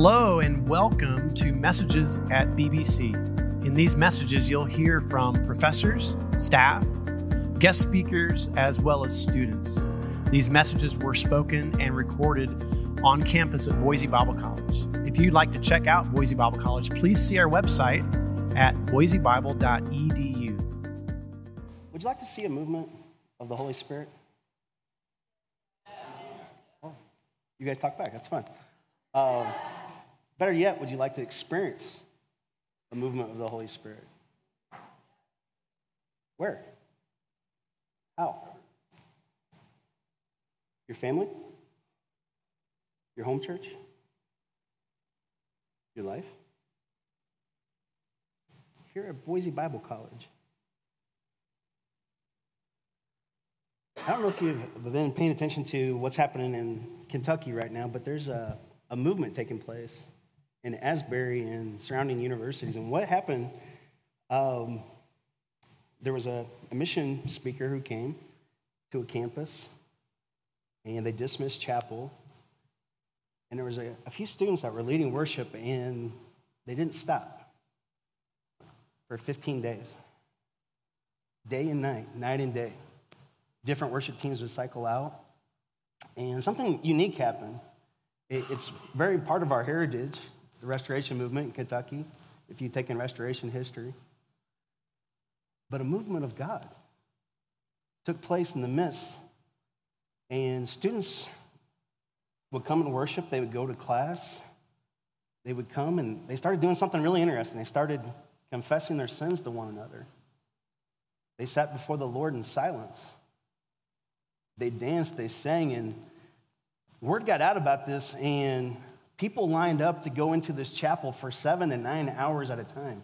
Hello, and welcome to Messages at BBC. In these messages, you'll hear from professors, staff, guest speakers, as well as students. These messages were spoken and recorded on campus at Boise Bible College. If you'd like to check out Boise Bible College, please see our website at boisebible.edu. Would you like to see a movement of the Holy Spirit? Oh, you guys talk back. That's fine. Um, better yet, would you like to experience a movement of the Holy Spirit? Where? How? Your family? Your home church? Your life? Here at Boise Bible College. I don't know if you've been paying attention to what's happening in Kentucky right now, but there's a, a movement taking place in Asbury and surrounding universities. And what happened, um, there was a, a mission speaker who came to a campus, and they dismissed chapel. And there was a, a few students that were leading worship, and they didn't stop for 15 days day and night, night and day different worship teams would cycle out. And something unique happened. It's very part of our heritage, the restoration movement in Kentucky, if you take in restoration history. But a movement of God took place in the midst. And students would come and worship, they would go to class, they would come and they started doing something really interesting. They started confessing their sins to one another. They sat before the Lord in silence. They danced, they sang, and word got out about this, and people lined up to go into this chapel for seven and nine hours at a time.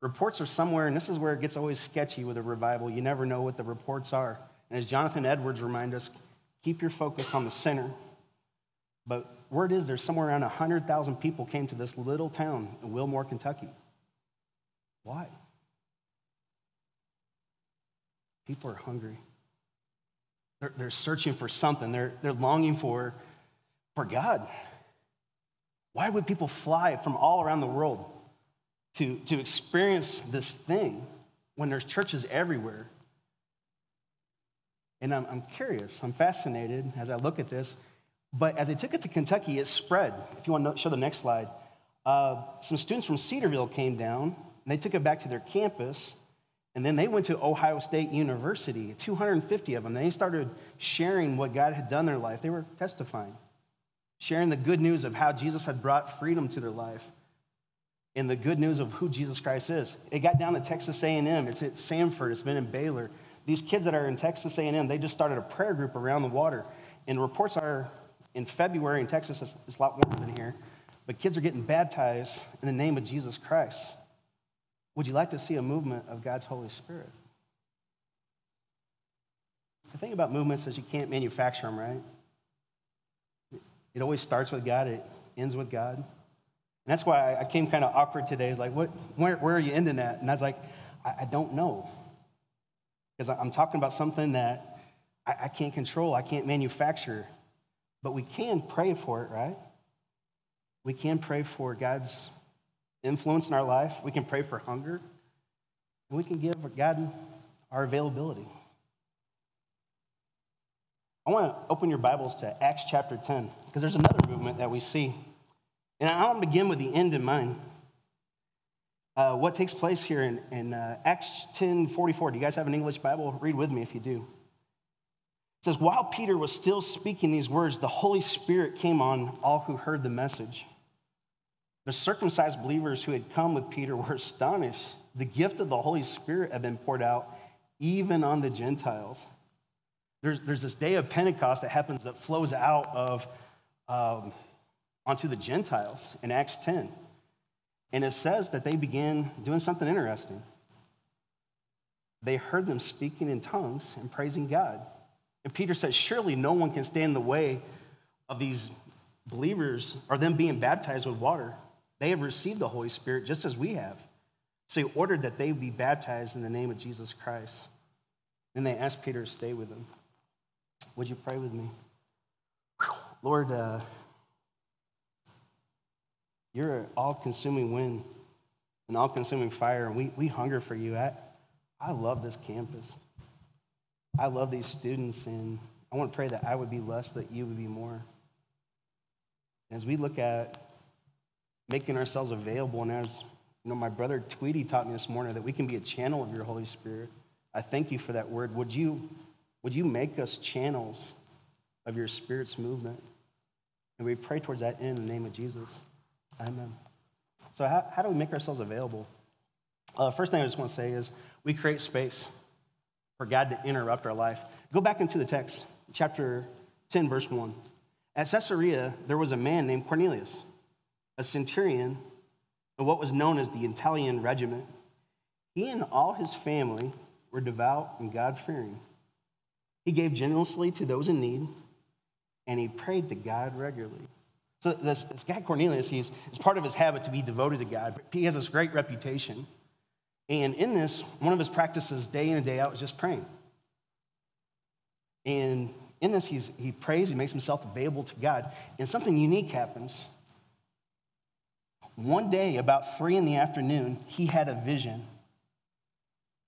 Reports are somewhere, and this is where it gets always sketchy with a revival. You never know what the reports are. And as Jonathan Edwards reminds us, keep your focus on the center. But word is there's somewhere around 100,000 people came to this little town in Wilmore, Kentucky. Why? People are hungry. They're, they're searching for something, they're, they're longing for, for God. Why would people fly from all around the world to, to experience this thing when there's churches everywhere? And I'm, I'm curious, I'm fascinated as I look at this. But as they took it to Kentucky, it spread. If you want to show the next slide, uh, some students from Cedarville came down and they took it back to their campus and then they went to Ohio State University, 250 of them. They started sharing what God had done in their life. They were testifying, sharing the good news of how Jesus had brought freedom to their life and the good news of who Jesus Christ is. It got down to Texas A&M. It's at Samford. It's been in Baylor. These kids that are in Texas A&M, they just started a prayer group around the water. And reports are in February in Texas, it's, it's a lot warmer than here, but kids are getting baptized in the name of Jesus Christ. Would you like to see a movement of God's Holy Spirit? The thing about movements is you can't manufacture them, right? It always starts with God, it ends with God. And that's why I came kind of awkward today. It's like, what, where, where are you ending at? And I was like, I, I don't know. Because I'm talking about something that I, I can't control, I can't manufacture. But we can pray for it, right? We can pray for God's influence in our life. We can pray for hunger. And we can give God our availability. I want to open your Bibles to Acts chapter 10, because there's another movement that we see. And I want to begin with the end in mind. Uh, what takes place here in, in uh, Acts 10 44. Do you guys have an English Bible? Read with me if you do. It says, While Peter was still speaking these words, the Holy Spirit came on all who heard the message. The circumcised believers who had come with Peter were astonished. The gift of the Holy Spirit had been poured out even on the Gentiles. There's, there's this day of Pentecost that happens that flows out of um, onto the Gentiles in Acts 10. And it says that they began doing something interesting. They heard them speaking in tongues and praising God. And Peter says, Surely no one can stand in the way of these believers or them being baptized with water. They have received the Holy Spirit just as we have. So he ordered that they be baptized in the name of Jesus Christ. Then they asked Peter to stay with them. Would you pray with me? Lord, uh, You're an all consuming wind, an all consuming fire, and we, we hunger for you. I, I love this campus. I love these students, and I want to pray that I would be less, that you would be more. As we look at making ourselves available, and as you know, my brother Tweety taught me this morning that we can be a channel of your Holy Spirit. I thank you for that word. Would you, would you make us channels of your Spirit's movement? And we pray towards that end in the name of Jesus. Amen. So, how, how do we make ourselves available? Uh, first thing I just want to say is we create space for God to interrupt our life. Go back into the text, chapter 10, verse 1. At Caesarea, there was a man named Cornelius, a centurion of what was known as the Italian regiment. He and all his family were devout and God fearing. He gave generously to those in need, and he prayed to God regularly. So, this, this guy Cornelius, he's, it's part of his habit to be devoted to God. He has this great reputation. And in this, one of his practices day in and day out is just praying. And in this, he's, he prays, he makes himself available to God. And something unique happens. One day, about three in the afternoon, he had a vision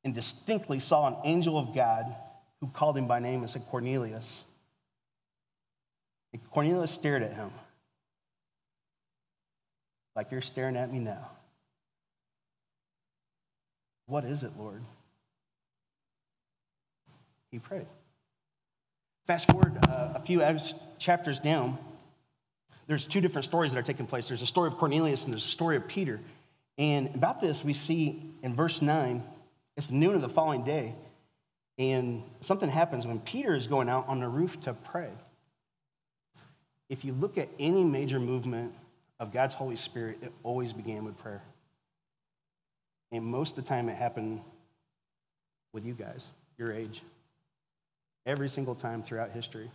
and distinctly saw an angel of God who called him by name and said, Cornelius. And Cornelius stared at him like you're staring at me now. What is it, Lord? He prayed. Fast forward uh, a few chapters down, there's two different stories that are taking place. There's a story of Cornelius and there's a story of Peter. And about this, we see in verse 9, it's noon of the following day, and something happens when Peter is going out on the roof to pray. If you look at any major movement of God's Holy Spirit, it always began with prayer. And most of the time, it happened with you guys, your age. Every single time throughout history.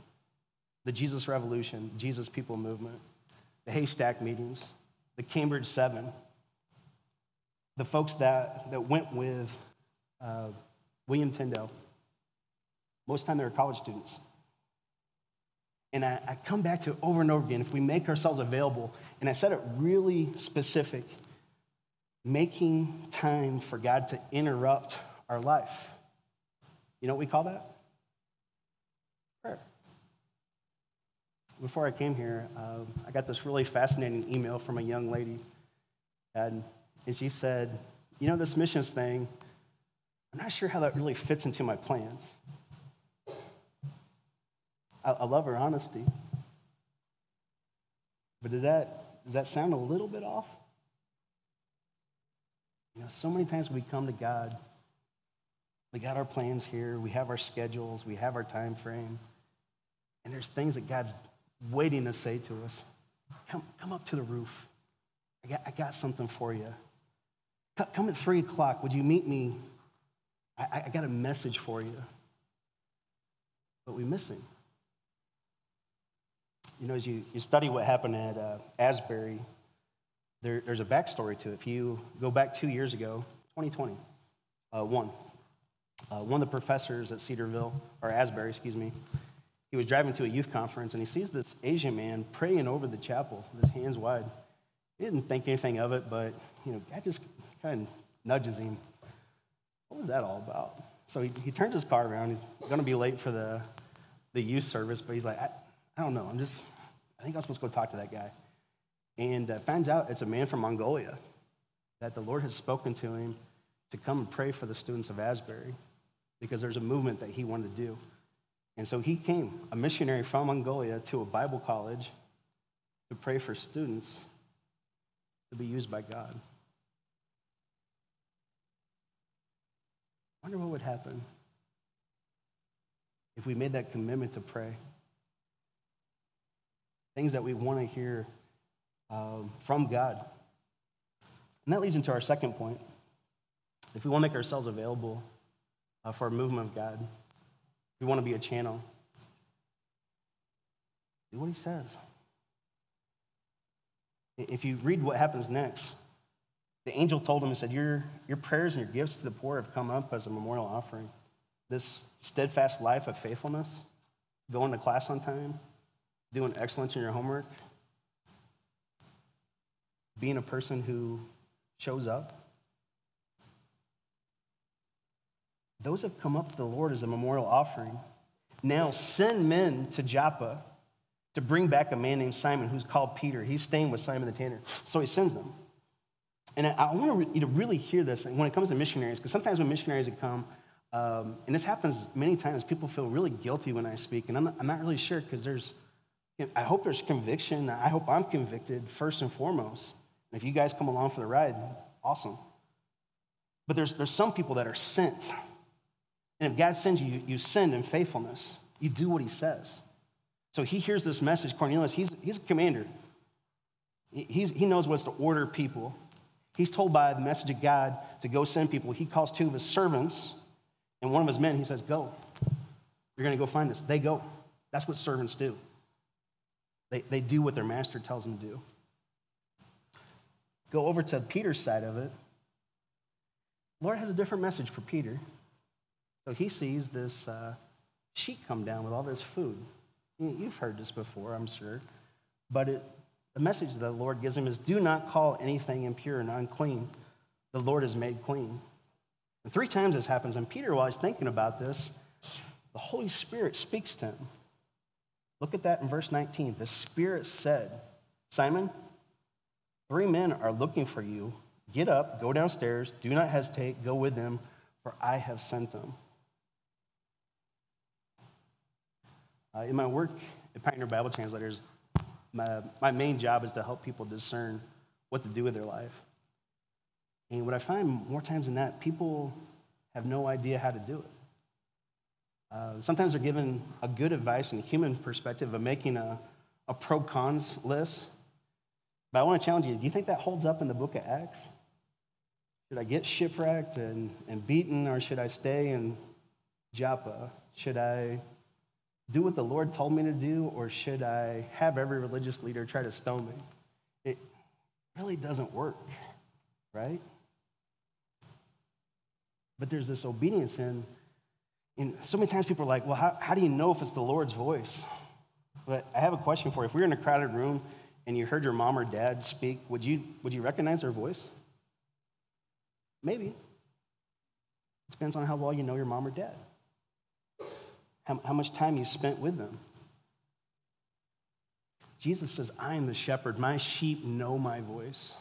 The Jesus Revolution, Jesus People Movement, the Haystack meetings, the Cambridge Seven, the folks that, that went with uh, William Tyndale. Most of the time, they were college students. And I, I come back to it over and over again. If we make ourselves available, and I said it really specific, making time for God to interrupt our life. You know what we call that? Prayer. Before I came here, uh, I got this really fascinating email from a young lady. And she said, You know, this missions thing, I'm not sure how that really fits into my plans. I, I love her honesty. But does that, does that sound a little bit off? You know, so many times we come to God, we got our plans here, we have our schedules, we have our time frame, and there's things that God's waiting to say to us. Come, come up to the roof. I got, I got something for you. Come at three o'clock. Would you meet me? I, I got a message for you. But we're missing. You know, as you, you study what happened at uh, Asbury, there, there's a backstory to it. If you go back two years ago, 2020, uh, one, uh, one of the professors at Cedarville, or Asbury, excuse me, he was driving to a youth conference and he sees this Asian man praying over the chapel with his hands wide. He didn't think anything of it, but you know, God just kind of nudges him. What was that all about? So he, he turns his car around. He's going to be late for the, the youth service, but he's like, I don't know. I'm just, I think I'm supposed to go talk to that guy and uh, finds out it's a man from Mongolia that the Lord has spoken to him to come and pray for the students of Asbury because there's a movement that he wanted to do. And so he came, a missionary from Mongolia, to a Bible college to pray for students to be used by God. I wonder what would happen if we made that commitment to pray. Things that we want to hear um, from God. And that leads into our second point. If we want to make ourselves available uh, for a movement of God, we want to be a channel. Do what he says. If you read what happens next, the angel told him and said, your, your prayers and your gifts to the poor have come up as a memorial offering. This steadfast life of faithfulness, going to class on time, doing excellence in your homework, being a person who shows up. Those have come up to the Lord as a memorial offering. Now send men to Joppa to bring back a man named Simon who's called Peter. He's staying with Simon the tanner. So he sends them. And I, want you to really hear this when it comes to missionaries, because sometimes when missionaries come, um, and this happens many times, people feel really guilty when I speak, and I'm not, I'm not really sure because there's, I hope there's conviction. I hope I'm convicted first and foremost. And if you guys come along for the ride, awesome. But there's, there's some people that are sent. And if God sends you, you send in faithfulness. You do what he says. So he hears this message, Cornelius, he's, he's a commander. He's, he knows what's to order people. He's told by the message of God to go send people. He calls two of his servants and one of his men. He says, Go. You're going to go find this. They go. That's what servants do. They, they do what their master tells them to do. Go over to Peter's side of it. Lord has a different message for Peter. So he sees this uh, sheet come down with all this food. You've heard this before, I'm sure. But it, the message that the Lord gives him is do not call anything impure and unclean. The Lord is made clean. And three times this happens. And Peter, while he's thinking about this, the Holy Spirit speaks to him. Look at that in verse 19. The Spirit said, Simon, three men are looking for you. Get up, go downstairs, do not hesitate, go with them, for I have sent them. Uh, in my work at Pioneer Bible Translators, my, my main job is to help people discern what to do with their life. And what I find more times than that, people have no idea how to do it. Uh, sometimes they're given a good advice in a human perspective of making a, a pro cons list. But I want to challenge you do you think that holds up in the book of Acts? Should I get shipwrecked and, and beaten, or should I stay in Joppa? Should I do what the Lord told me to do, or should I have every religious leader try to stone me? It really doesn't work, right? But there's this obedience in, and so many times people are like, well, how, how do you know if it's the Lord's voice? But I have a question for you. If we were in a crowded room and you heard your mom or dad speak, would you, would you recognize their voice? Maybe. Depends on how well you know your mom or dad how, how much time you spent with them. Jesus says, I am the shepherd. My sheep know my voice.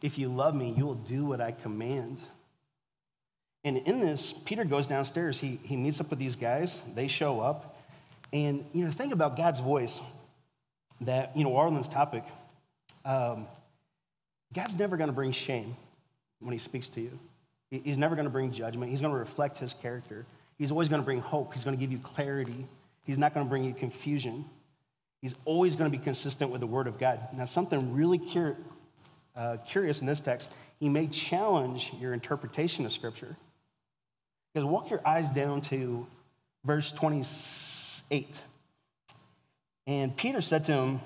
If you love me, you will do what I command. And in this, Peter goes downstairs. He, he meets up with these guys. They show up. And, you know, think about God's voice that, you know, Arlen's topic. Um, God's never going to bring shame when he speaks to you. He's never going to bring judgment. He's going to reflect his character. He's always going to bring hope. He's going to give you clarity. He's not going to bring you confusion. He's always going to be consistent with the Word of God. Now, something really cur- uh, curious in this text, he may challenge your interpretation of Scripture. Because walk your eyes down to verse 28. And Peter said to him,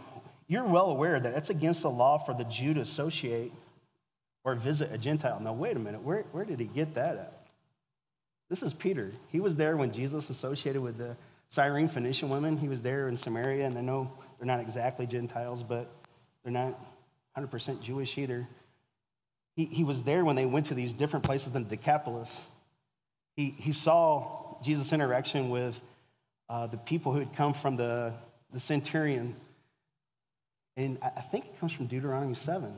You're well aware that it's against the law for the Jew to associate or visit a Gentile. Now, wait a minute. Where, where did he get that at? This is Peter. He was there when Jesus associated with the Syrophoenician women. He was there in Samaria, and I know they're not exactly Gentiles, but they're not 100% Jewish either. He, he was there when they went to these different places in Decapolis. He, he saw Jesus' interaction with uh, the people who had come from the, the centurion. And I think it comes from Deuteronomy 7,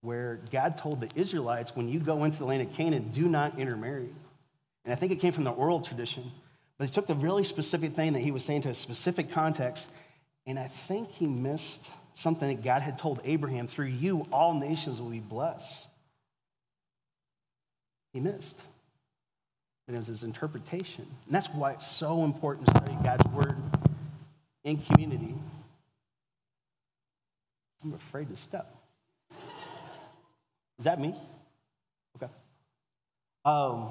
where God told the Israelites, when you go into the land of Canaan, do not intermarry. And I think it came from the oral tradition. But he took a really specific thing that he was saying to a specific context, and I think he missed something that God had told Abraham through you, all nations will be blessed. He missed. And was his interpretation. And that's why it's so important to study God's word in community. I'm afraid to step. Is that me? Okay. Um,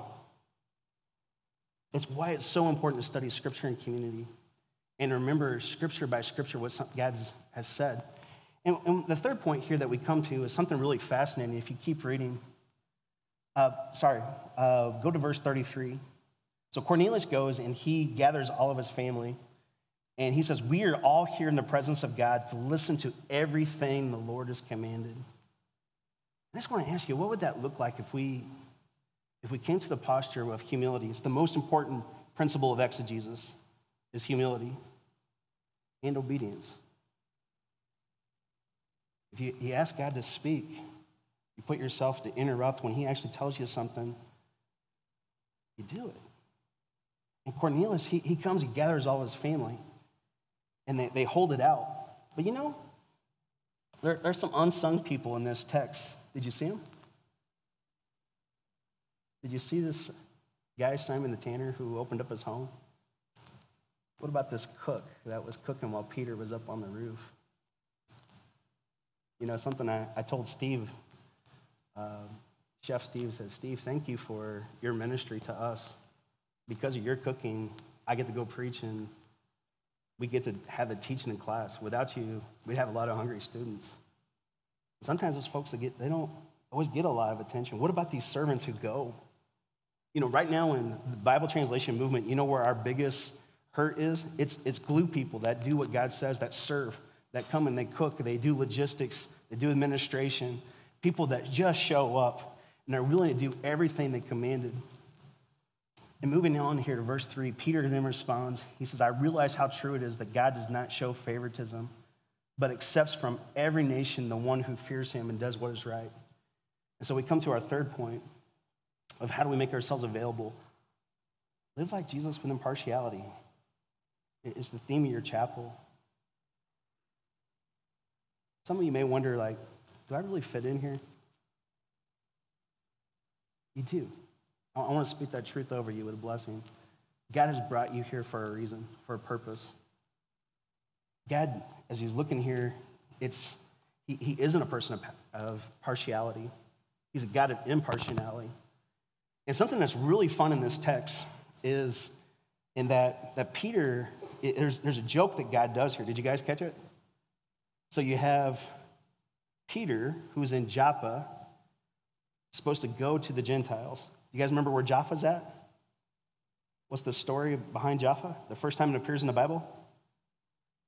it's why it's so important to study Scripture in community and remember Scripture by Scripture what God has said. And, and, the third point here that we come to is something really fascinating if you keep reading. Uh, sorry, uh, go to verse 33. So Cornelius goes and he gathers all of his family And he says, We are all here in the presence of God to listen to everything the Lord has commanded. I just want to ask you, what would that look like if we, if we came to the posture of humility? It's the most important principle of exegesis is humility and obedience. If you, you ask God to speak, you put yourself to interrupt when he actually tells you something, you do it. And Cornelius, he, he comes, he gathers all his family, and they, they hold it out. But you know, there, there's some unsung people in this text. Did you see them? Did you see this guy, Simon the Tanner, who opened up his home? What about this cook that was cooking while Peter was up on the roof? You know, something I, I told Steve, uh, Chef Steve said, Steve, thank you for your ministry to us. Because of your cooking, I get to go preach and we get to have the teaching in class. Without you, we'd have a lot of hungry students. Sometimes those folks that get, they don't always get a lot of attention. What about these servants who go? You know, right now in the Bible translation movement, you know where our biggest hurt is? It's, it's glue people that do what God says, that serve, that come and they cook, they do logistics, they do administration, people that just show up and are willing to do everything they commanded. And moving on here to verse 3, Peter then responds. He says, I realize how true it is that God does not show favoritism, but accepts from every nation the one who fears him and does what is right. And so we come to our third point of how do we make ourselves available? Live like Jesus with impartiality. It's the theme of your chapel. Some of you may wonder, like, do I really fit in here? You do. I want to speak that truth over you with a blessing. God has brought you here for a reason, for a purpose. God, as He's looking here, it's He, he isn't a person of, of partiality. He's a God of impartiality. And something that's really fun in this text is in that, that Peter, it, there's, there's a joke that God does here. Did you guys catch it? So you have Peter, who's in Joppa, supposed to go to the Gentiles. You guys remember where Jaffa's at? What's the story behind Jaffa? The first time it appears in the Bible?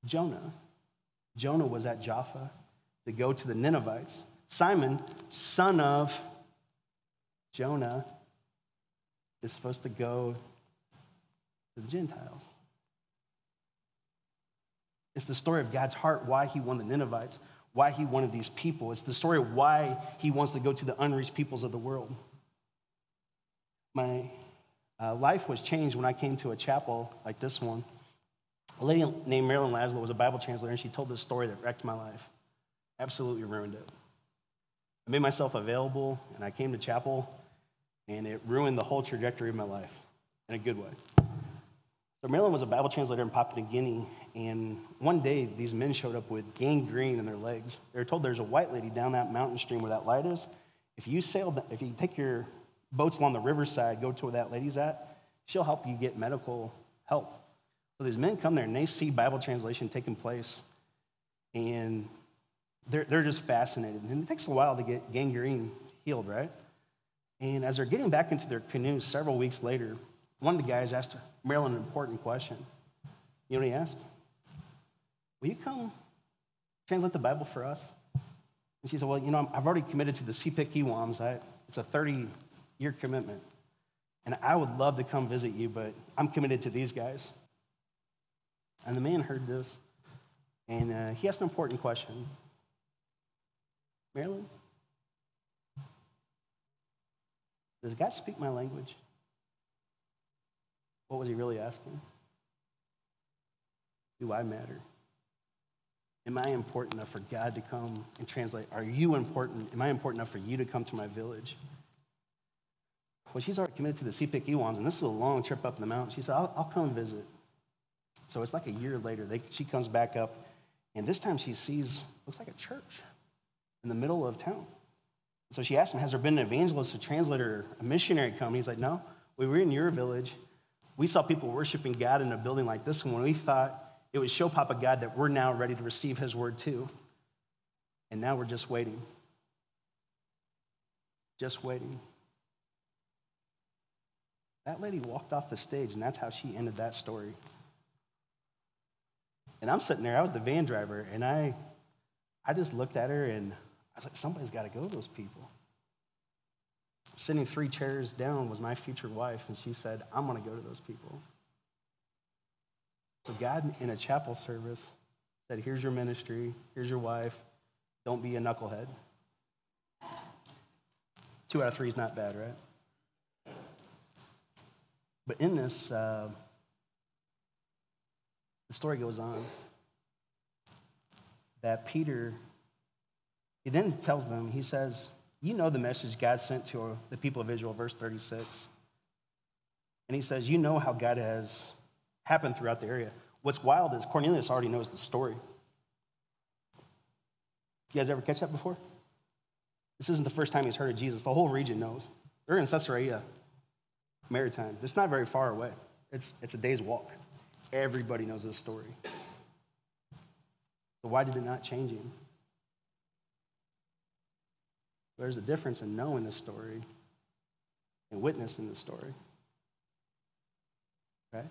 Jonah. Jonah was at Jaffa to go to the Ninevites. Simon, son of Jonah, is supposed to go to the Gentiles. It's the story of God's heart, why he won the Ninevites, why he wanted these people. It's the story of why he wants to go to the unreached peoples of the world. My uh, life was changed when I came to a chapel like this one. A lady named Marilyn Laszlo was a Bible translator, and she told this story that wrecked my life. Absolutely ruined it. I made myself available, and I came to chapel, and it ruined the whole trajectory of my life in a good way. So Marilyn was a Bible translator in Papua New Guinea, and one day these men showed up with gangrene in their legs. They were told there's a white lady down that mountain stream where that light is. If you sail, if you take your boats along the riverside, go to where that lady's at, she'll help you get medical help. So these men come there and they see Bible translation taking place, and they're, they're just fascinated. And it takes a while to get gangrene healed, right? And as they're getting back into their canoes several weeks later, one of the guys asked Marilyn an important question. You know what he asked? Will you come translate the Bible for us? And she said, Well, you know, I've already committed to the Sepik Iwams. it's a 30 year commitment. And I would love to come visit you, but I'm committed to these guys. And the man heard this, and uh, he asked an important question Marilyn, does God speak my language? What was he really asking? Do I matter? Am I important enough for God to come and translate? Are you important? Am I important enough for you to come to my village? Well, she's already committed to the Sepik Iwams, and this is a long trip up the mountain. She said, I'll, I'll come visit. So it's like a year later. They, she comes back up, and this time she sees, looks like a church in the middle of town. So she asked him, Has there been an evangelist, a translator, a missionary come? He's like, No, we were in your village. We saw people worshiping God in a building like this one. We thought it would show Papa God that we're now ready to receive his word too. And now we're just waiting. Just waiting. That lady walked off the stage, and that's how she ended that story. And I'm sitting there, I was the van driver, and I, I just looked at her and I was like, somebody's got to go to those people. Sitting three chairs down was my future wife, and she said, I'm going to go to those people. So God, in a chapel service, said, Here's your ministry, here's your wife, don't be a knucklehead. Two out of three is not bad, right? But in this, uh, the story goes on that Peter, he then tells them, he says, You know the message God sent to the people of Israel, verse 36. And he says, You know how God has happened throughout the area. What's wild is Cornelius already knows the story. You guys ever catch that before? This isn't the first time he's heard of Jesus. The whole region knows. They're in Caesarea Maritime. It's not very far away, it's, it's a day's walk. Everybody knows this story. So, why did it not change him? There's a difference in knowing the story and witnessing the story. Okay?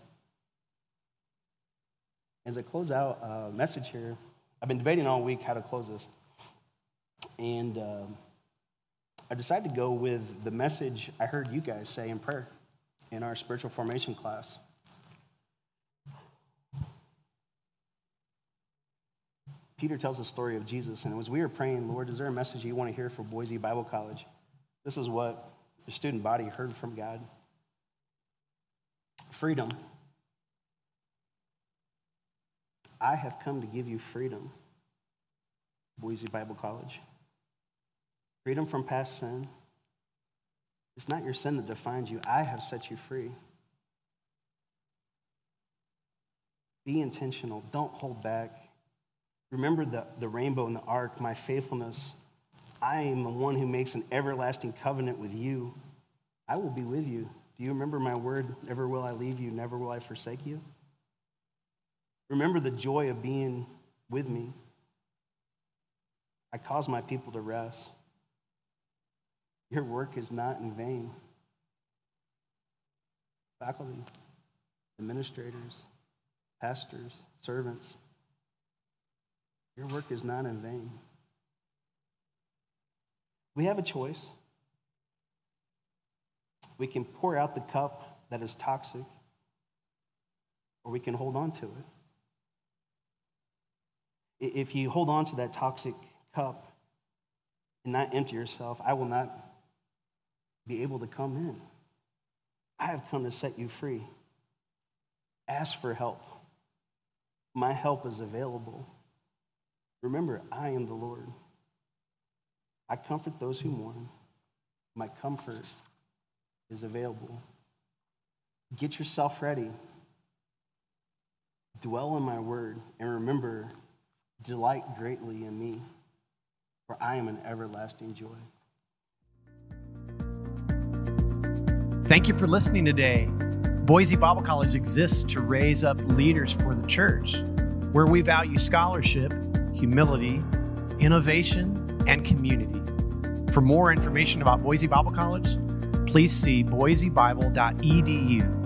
As I close out a uh, message here, I've been debating all week how to close this. And um, I decided to go with the message I heard you guys say in prayer in our spiritual formation class. Peter tells the story of Jesus, and as we were praying, Lord, is there a message you want to hear for Boise Bible College? This is what the student body heard from God freedom. I have come to give you freedom, Boise Bible College. Freedom from past sin. It's not your sin that defines you. I have set you free. Be intentional. Don't hold back. Remember the, the rainbow and the ark, my faithfulness. I am the one who makes an everlasting covenant with you. I will be with you. Do you remember my word? Never will I leave you, never will I forsake you. Remember the joy of being with me. I cause my people to rest. Your work is not in vain. Faculty, administrators, pastors, servants, your work is not in vain. We have a choice. We can pour out the cup that is toxic, or we can hold on to it. If you hold on to that toxic cup and not empty yourself, I will not be able to come in. I have come to set you free. Ask for help. My help is available. Remember, I am the Lord. I comfort those who mourn. My comfort is available. Get yourself ready. Dwell in my word, and remember, delight greatly in me, for I am an everlasting joy. Thank you for listening today. Boise Bible College exists to raise up leaders for the church, where we value scholarship humility, innovation, and community. For more information about Boise Bible College, please see boisebible.edu